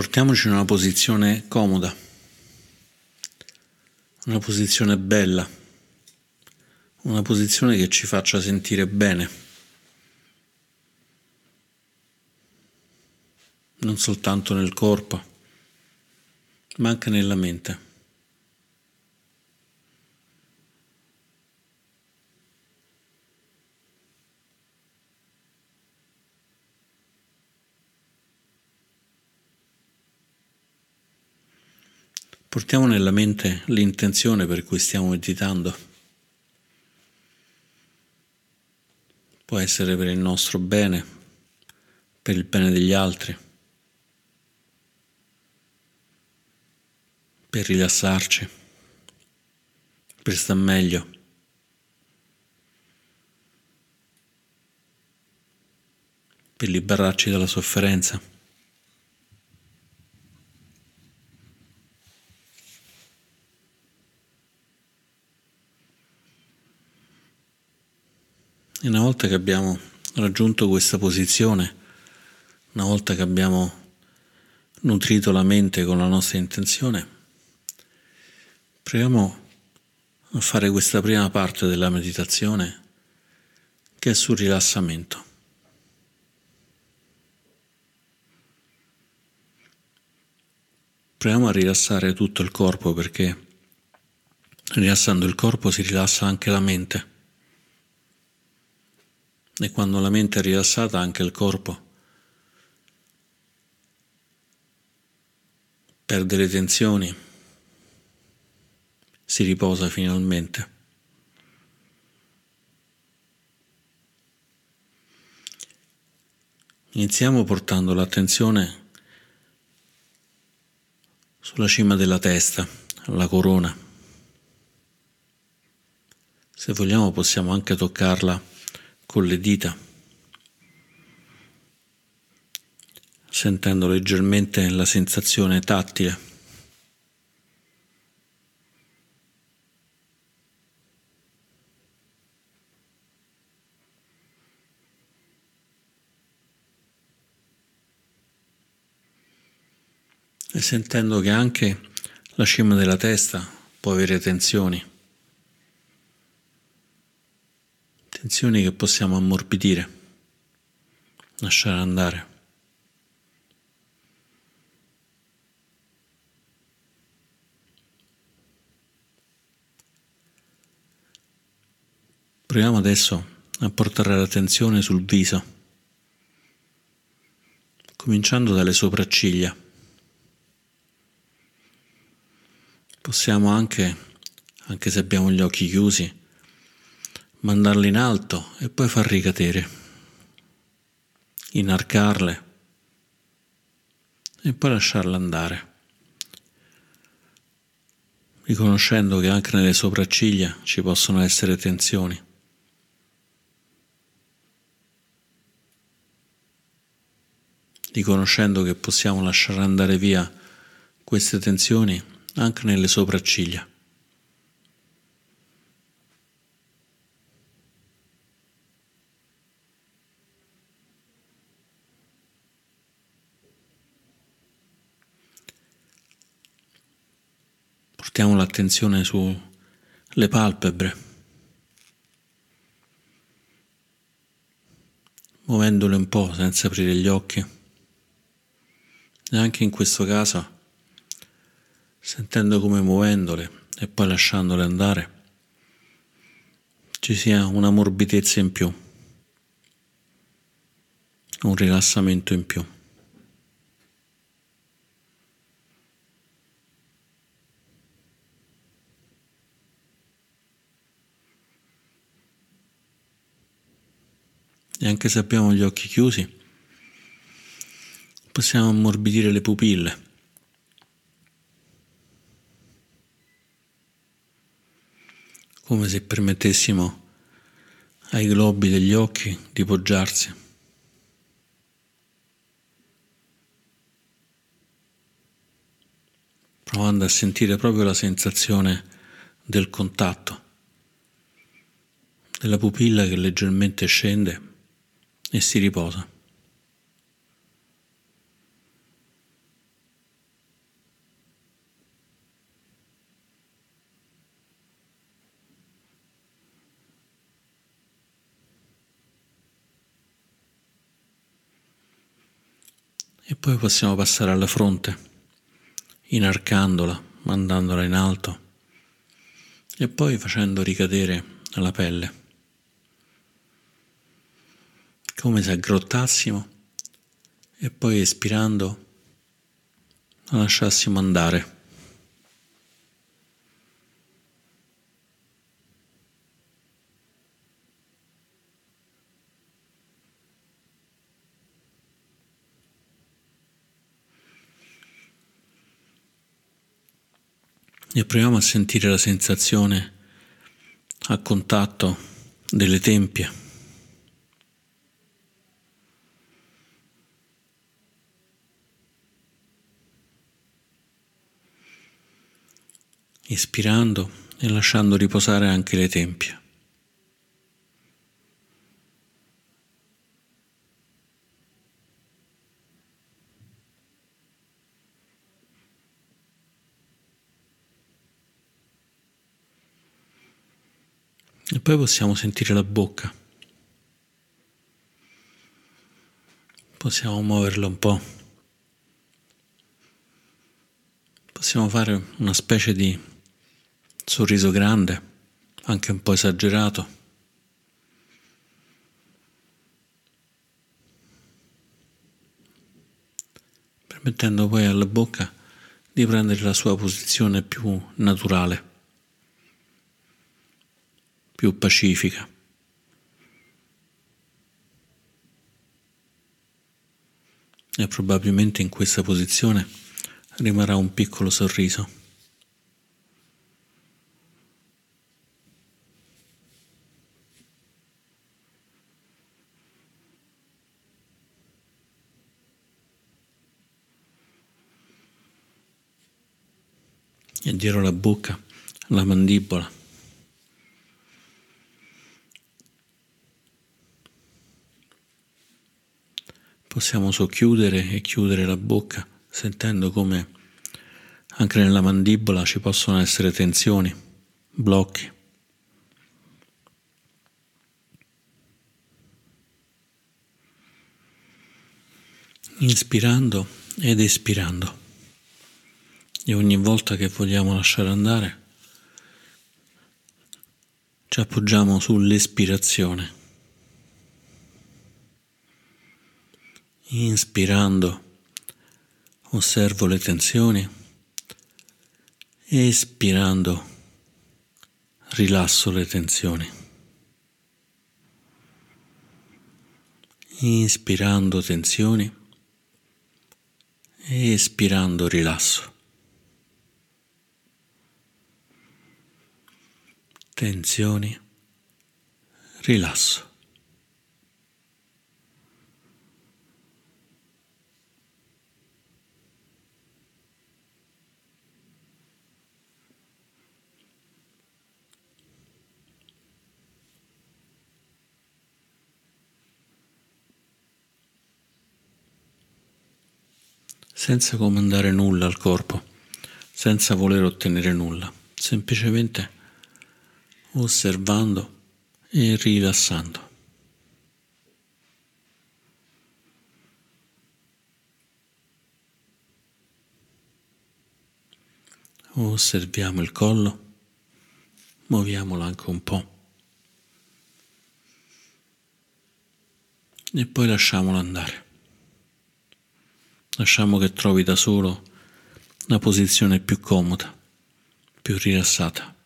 Portiamoci in una posizione comoda, una posizione bella, una posizione che ci faccia sentire bene, non soltanto nel corpo, ma anche nella mente. Portiamo nella mente l'intenzione per cui stiamo meditando. Può essere per il nostro bene, per il bene degli altri, per rilassarci, per star meglio. per liberarci dalla sofferenza. E una volta che abbiamo raggiunto questa posizione, una volta che abbiamo nutrito la mente con la nostra intenzione, proviamo a fare questa prima parte della meditazione che è sul rilassamento. Proviamo a rilassare tutto il corpo perché rilassando il corpo si rilassa anche la mente. E quando la mente è rilassata anche il corpo perde le tensioni, si riposa finalmente. Iniziamo portando l'attenzione sulla cima della testa, la corona. Se vogliamo possiamo anche toccarla con le dita, sentendo leggermente la sensazione tattile. E sentendo che anche la cima della testa può avere tensioni. Tensioni che possiamo ammorbidire, lasciare andare. Proviamo adesso a portare l'attenzione sul viso, cominciando dalle sopracciglia. Possiamo anche, anche se abbiamo gli occhi chiusi, mandarle in alto e poi far ricadere, inarcarle e poi lasciarle andare, riconoscendo che anche nelle sopracciglia ci possono essere tensioni. riconoscendo che possiamo lasciare andare via queste tensioni anche nelle sopracciglia. Portiamo l'attenzione sulle palpebre, muovendole un po' senza aprire gli occhi. E anche in questo caso, sentendo come muovendole e poi lasciandole andare, ci sia una morbidezza in più, un rilassamento in più. E anche se abbiamo gli occhi chiusi, possiamo ammorbidire le pupille. come se permettessimo ai globi degli occhi di poggiarsi. Provando a sentire proprio la sensazione del contatto, della pupilla che leggermente scende e si riposa. E poi possiamo passare alla fronte, inarcandola, mandandola in alto e poi facendo ricadere la pelle come se aggrottassimo e poi espirando la lasciassimo andare. e proviamo a sentire la sensazione a contatto delle tempie. Ispirando e lasciando riposare anche le tempie. E poi possiamo sentire la bocca. Possiamo muoverla un po'. Possiamo fare una specie di sorriso grande, anche un po' esagerato. Permettendo poi alla bocca di prendere la sua posizione più naturale più pacifica. E probabilmente in questa posizione rimarrà un piccolo sorriso. Dietro la bocca, la mandibola. possiamo socchiudere e chiudere la bocca sentendo come anche nella mandibola ci possono essere tensioni, blocchi. Inspirando ed espirando. E ogni volta che vogliamo lasciare andare, ci appoggiamo sull'espirazione. Inspirando osservo le tensioni, espirando rilasso le tensioni. Inspirando tensioni, espirando rilasso. Tensioni, rilasso. senza comandare nulla al corpo, senza voler ottenere nulla, semplicemente osservando e rilassando. Osserviamo il collo, muoviamolo anche un po' e poi lasciamolo andare. Lasciamo che trovi da solo una posizione più comoda, più rilassata.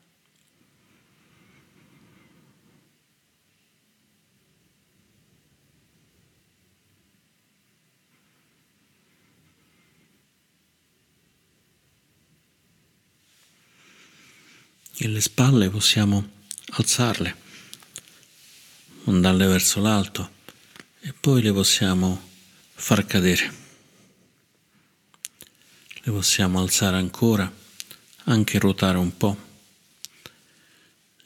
E le spalle possiamo alzarle, mandarle verso l'alto e poi le possiamo far cadere le possiamo alzare ancora, anche ruotare un po'.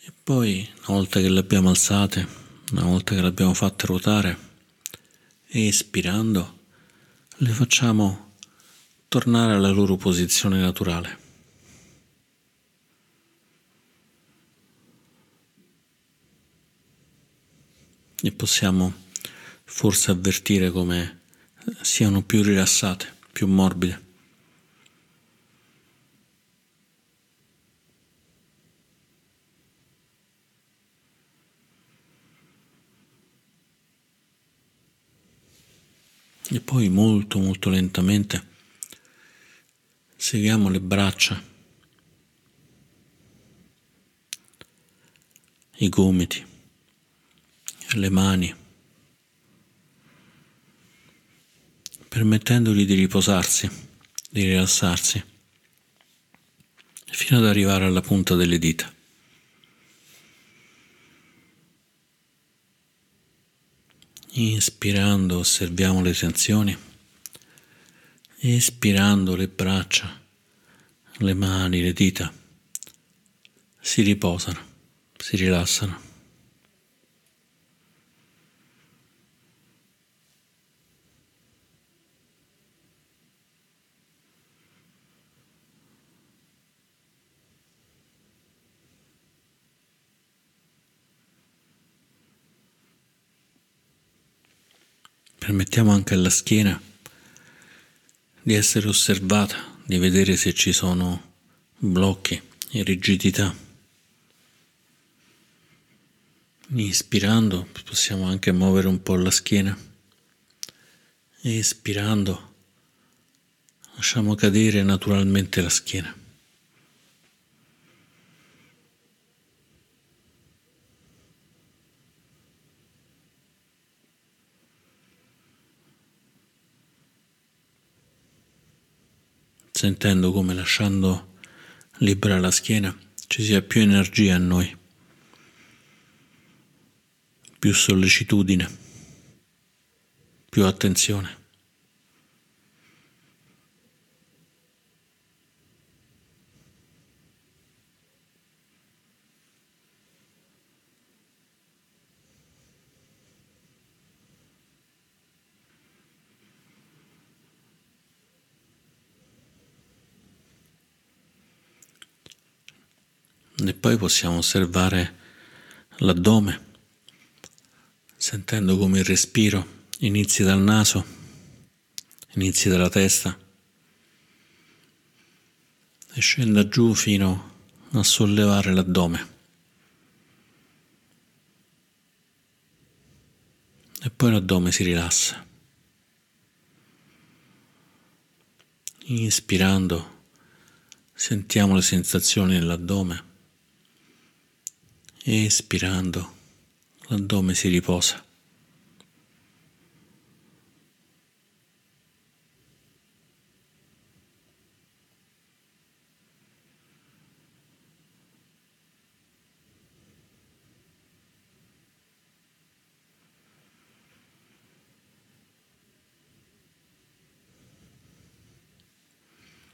E poi, una volta che le abbiamo alzate, una volta che le abbiamo fatte ruotare, espirando, le facciamo tornare alla loro posizione naturale. E possiamo forse avvertire come siano più rilassate, più morbide. E poi molto molto lentamente seguiamo le braccia, i gomiti, le mani, permettendogli di riposarsi, di rilassarsi, fino ad arrivare alla punta delle dita. Inspirando osserviamo le tensioni, espirando le braccia, le mani, le dita si riposano, si rilassano. Permettiamo anche alla schiena di essere osservata, di vedere se ci sono blocchi e rigidità. Inspirando possiamo anche muovere un po' la schiena. Espirando lasciamo cadere naturalmente la schiena. Sentendo come lasciando libera la schiena ci sia più energia a noi, più sollecitudine, più attenzione. E poi possiamo osservare l'addome, sentendo come il respiro inizi dal naso, inizi dalla testa e scenda giù fino a sollevare l'addome. E poi l'addome si rilassa. Inspirando sentiamo le sensazioni nell'addome espirando l'addome si riposa.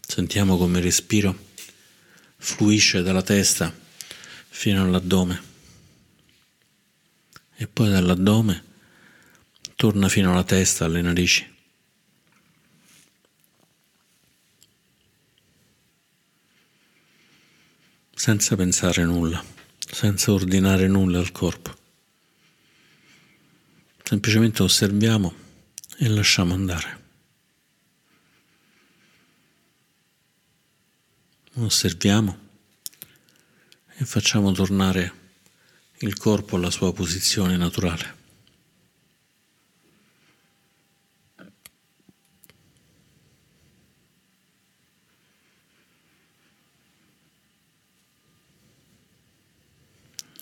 Sentiamo come il respiro fluisce dalla testa fino all'addome e poi dall'addome torna fino alla testa, alle narici. Senza pensare nulla, senza ordinare nulla al corpo. Semplicemente osserviamo e lasciamo andare. Osserviamo e facciamo tornare il corpo alla sua posizione naturale.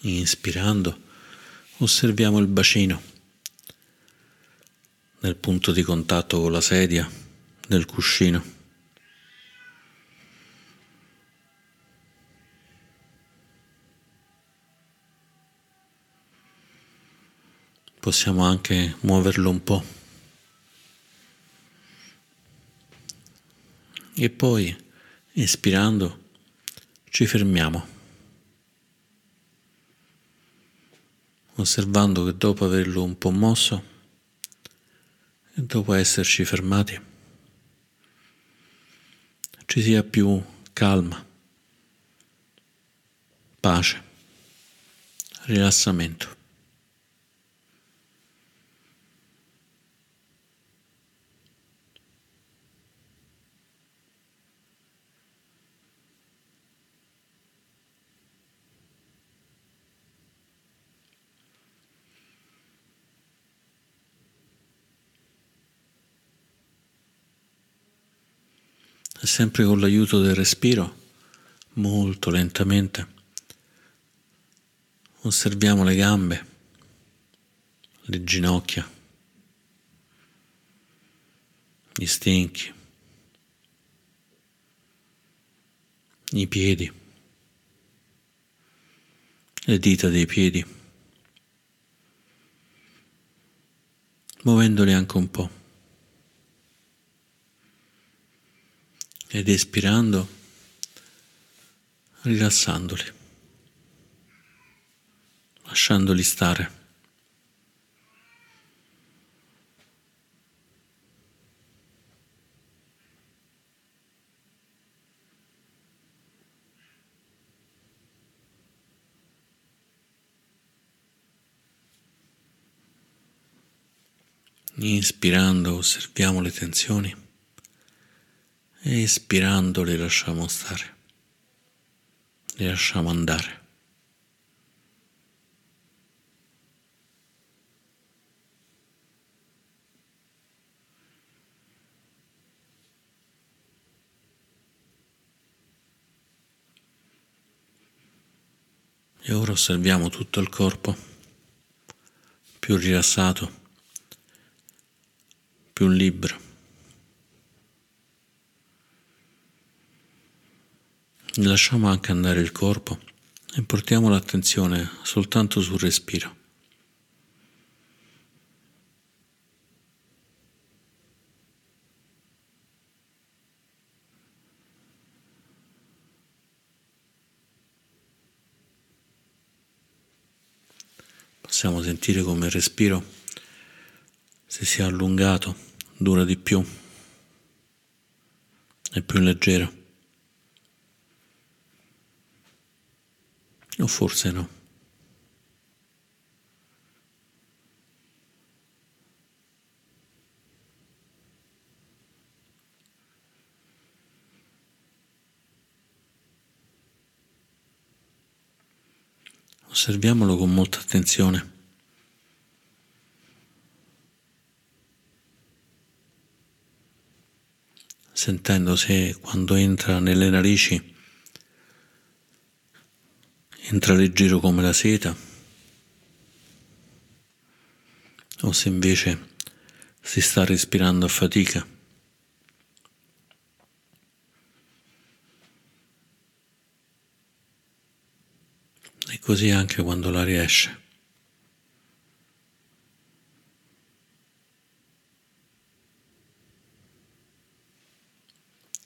Inspirando, osserviamo il bacino nel punto di contatto con la sedia del cuscino. Possiamo anche muoverlo un po'. E poi, espirando, ci fermiamo, osservando che dopo averlo un po' mosso e dopo esserci fermati, ci sia più calma, pace, rilassamento. E sempre con l'aiuto del respiro, molto lentamente, osserviamo le gambe, le ginocchia, gli stinchi, i piedi, le dita dei piedi, muovendoli anche un po'. Ed espirando, rilassandoli, lasciandoli stare. Inspirando osserviamo le tensioni e espirando le lasciamo stare, le lasciamo andare. E ora osserviamo tutto il corpo più rilassato, più libero. Lasciamo anche andare il corpo e portiamo l'attenzione soltanto sul respiro. Possiamo sentire come il respiro, se si è allungato, dura di più, è più leggero. O forse no. Osserviamolo con molta attenzione. Sentendo se quando entra nelle narici entra leggero come la seta, o se invece si sta respirando a fatica. E così anche quando l'aria esce.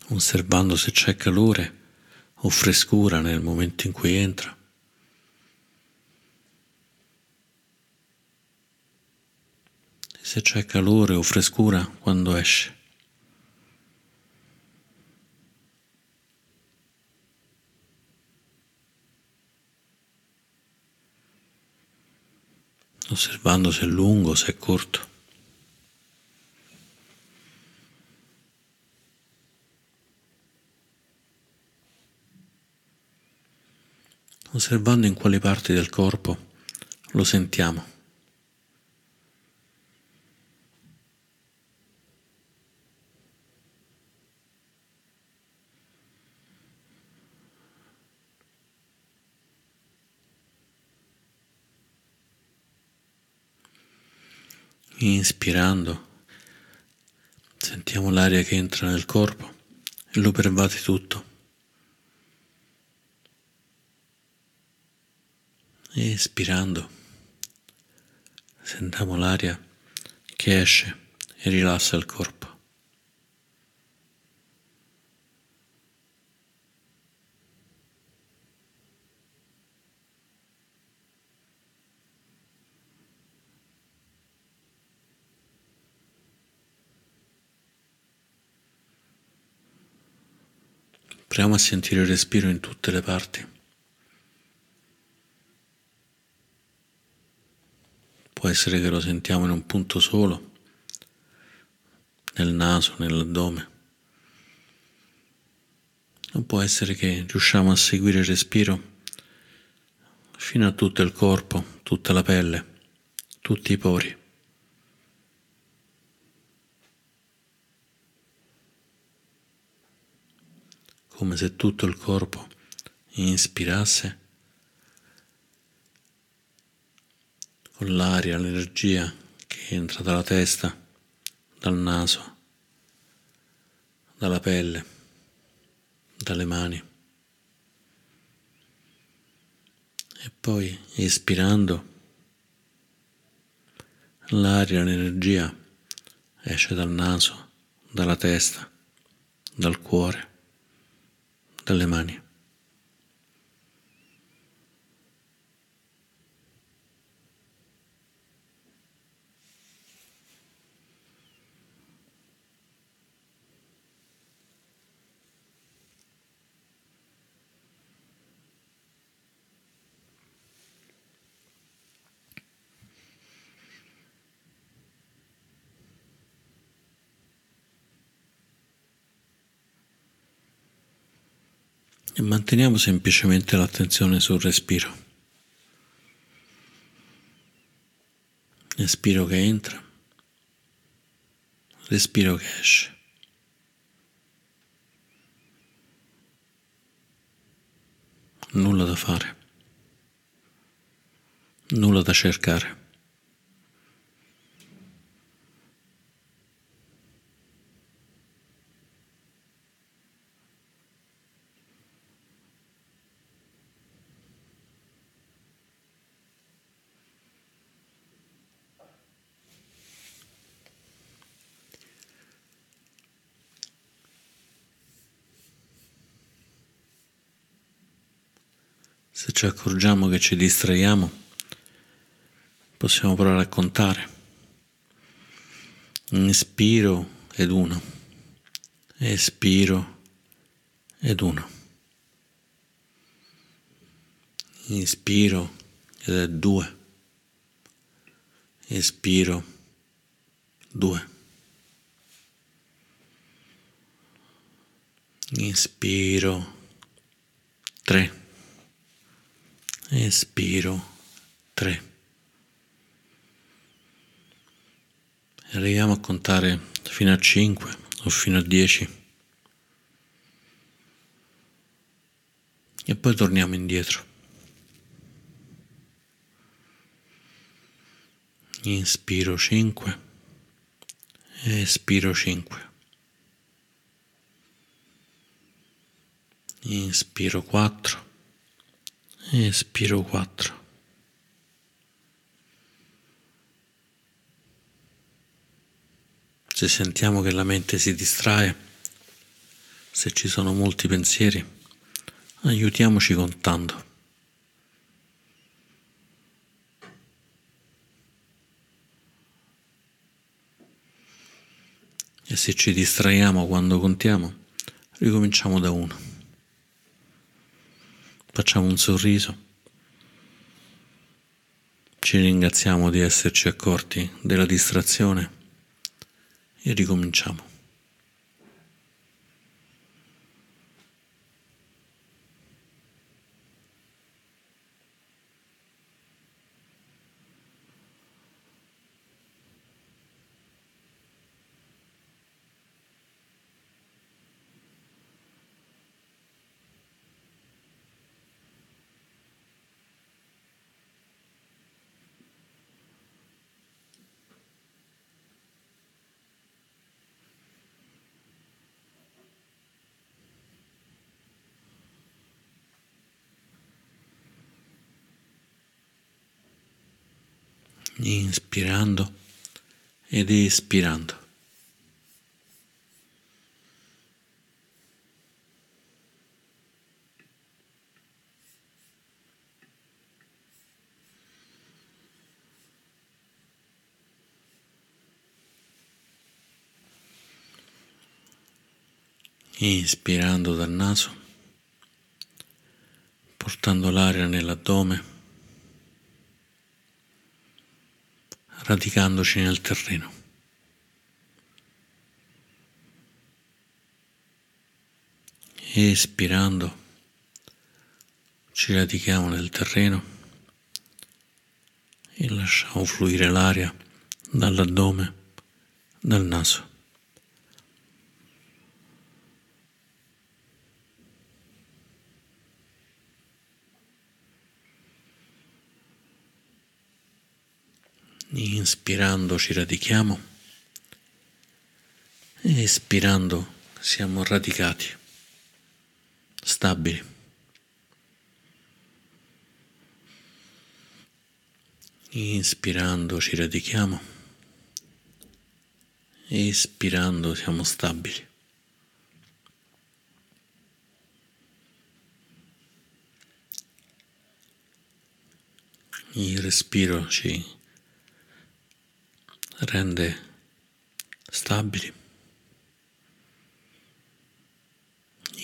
osservando se c'è calore o frescura nel momento in cui entra. Se c'è calore o frescura quando esce. osservando se è lungo o se è corto. Osservando in quali parti del corpo lo sentiamo. Inspirando, sentiamo l'aria che entra nel corpo e lo pervade tutto. Espirando, sentiamo l'aria che esce e rilassa il corpo. Proviamo a sentire il respiro in tutte le parti. Può essere che lo sentiamo in un punto solo, nel naso, nell'addome. O può essere che riusciamo a seguire il respiro fino a tutto il corpo, tutta la pelle, tutti i pori. Come se tutto il corpo inspirasse con l'aria, l'energia che entra dalla testa, dal naso, dalla pelle, dalle mani. E poi espirando, l'aria, l'energia esce dal naso, dalla testa, dal cuore, dalle mani. E manteniamo semplicemente l'attenzione sul respiro. Respiro che entra, respiro che esce. Nulla da fare, nulla da cercare. Se ci accorgiamo che ci distraiamo, possiamo provare a contare. Inspiro ed uno, espiro ed uno. Inspiro ed è due, espiro due. Inspiro tre espiro 3. Arriviamo a contare fino a 5 o fino a 10 e poi torniamo indietro. Inspiro 5, espiro 5. Inspiro 4 espiro 4. Se sentiamo che la mente si distrae, se ci sono molti pensieri, aiutiamoci contando. E se ci distraiamo quando contiamo, ricominciamo da uno. Facciamo un sorriso. Ci ringraziamo di esserci accorti della distrazione e ricominciamo. Inspirando ed espirando. Inspirando dal naso, portando l'aria nell'addome. Radicandoci nel terreno. Espirando ci radichiamo nel terreno e lasciamo fluire l'aria dall'addome, dal naso. Inspirando ci radichiamo e espirando siamo radicati, stabili. Inspirando ci radichiamo, espirando siamo stabili. Il respiro ci rende stabili.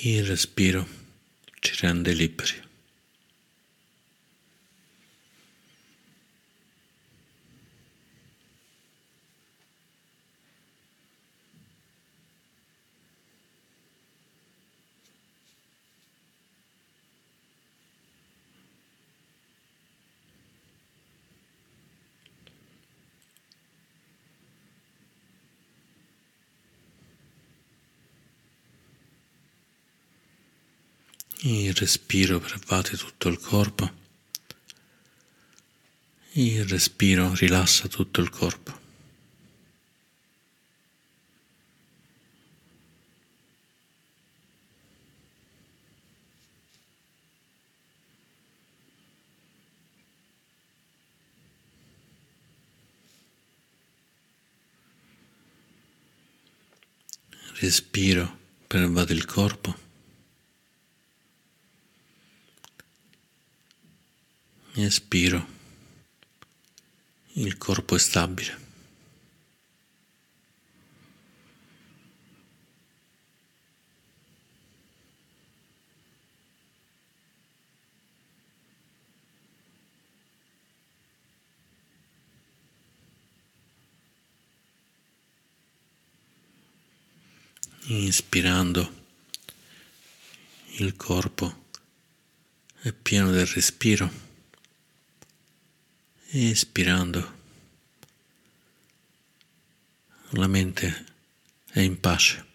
Il respiro ci rende liberi. Il respiro pervade tutto il corpo. Il respiro rilassa tutto il corpo. Respiro pervade il corpo. Espiro. Il corpo è stabile. Inspirando il corpo è pieno del respiro espirando la mente è in pace.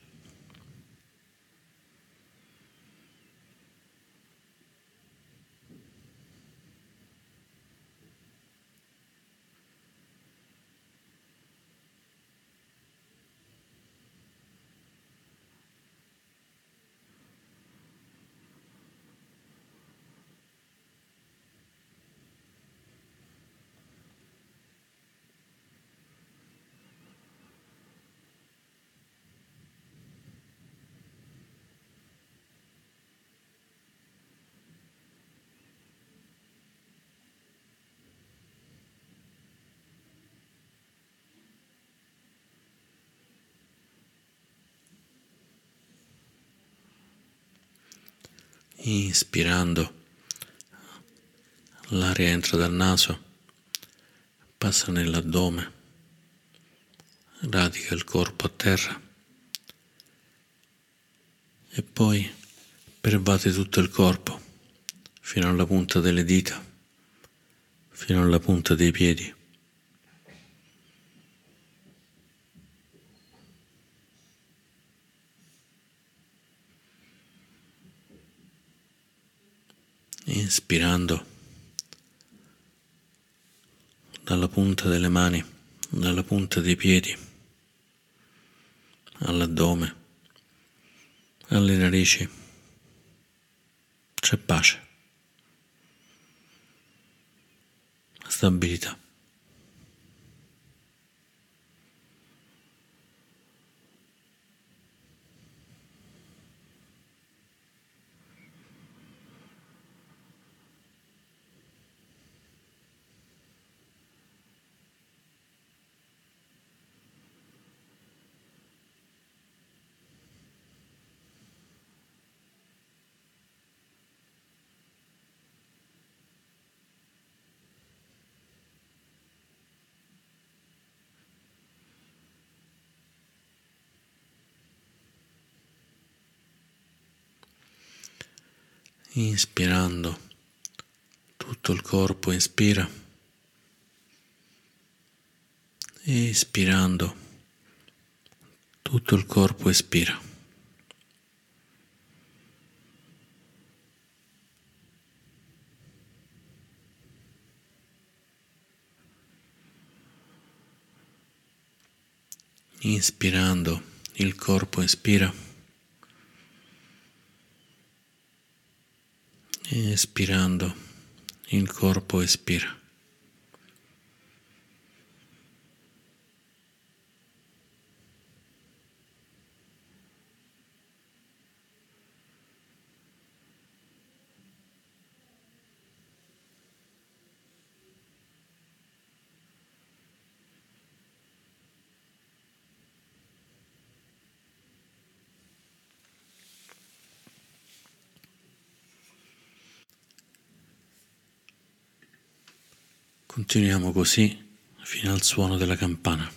Inspirando, l'aria entra dal naso, passa nell'addome, radica il corpo a terra e poi pervade tutto il corpo fino alla punta delle dita, fino alla punta dei piedi. Inspirando dalla punta delle mani, dalla punta dei piedi, all'addome, alle narici. C'è pace, stabilità. Inspirando, tutto il corpo inspira. Espirando, tutto il corpo espira. Inspirando, il corpo ispira. Espirando, il corpo espira. Continuiamo così fino al suono della campana.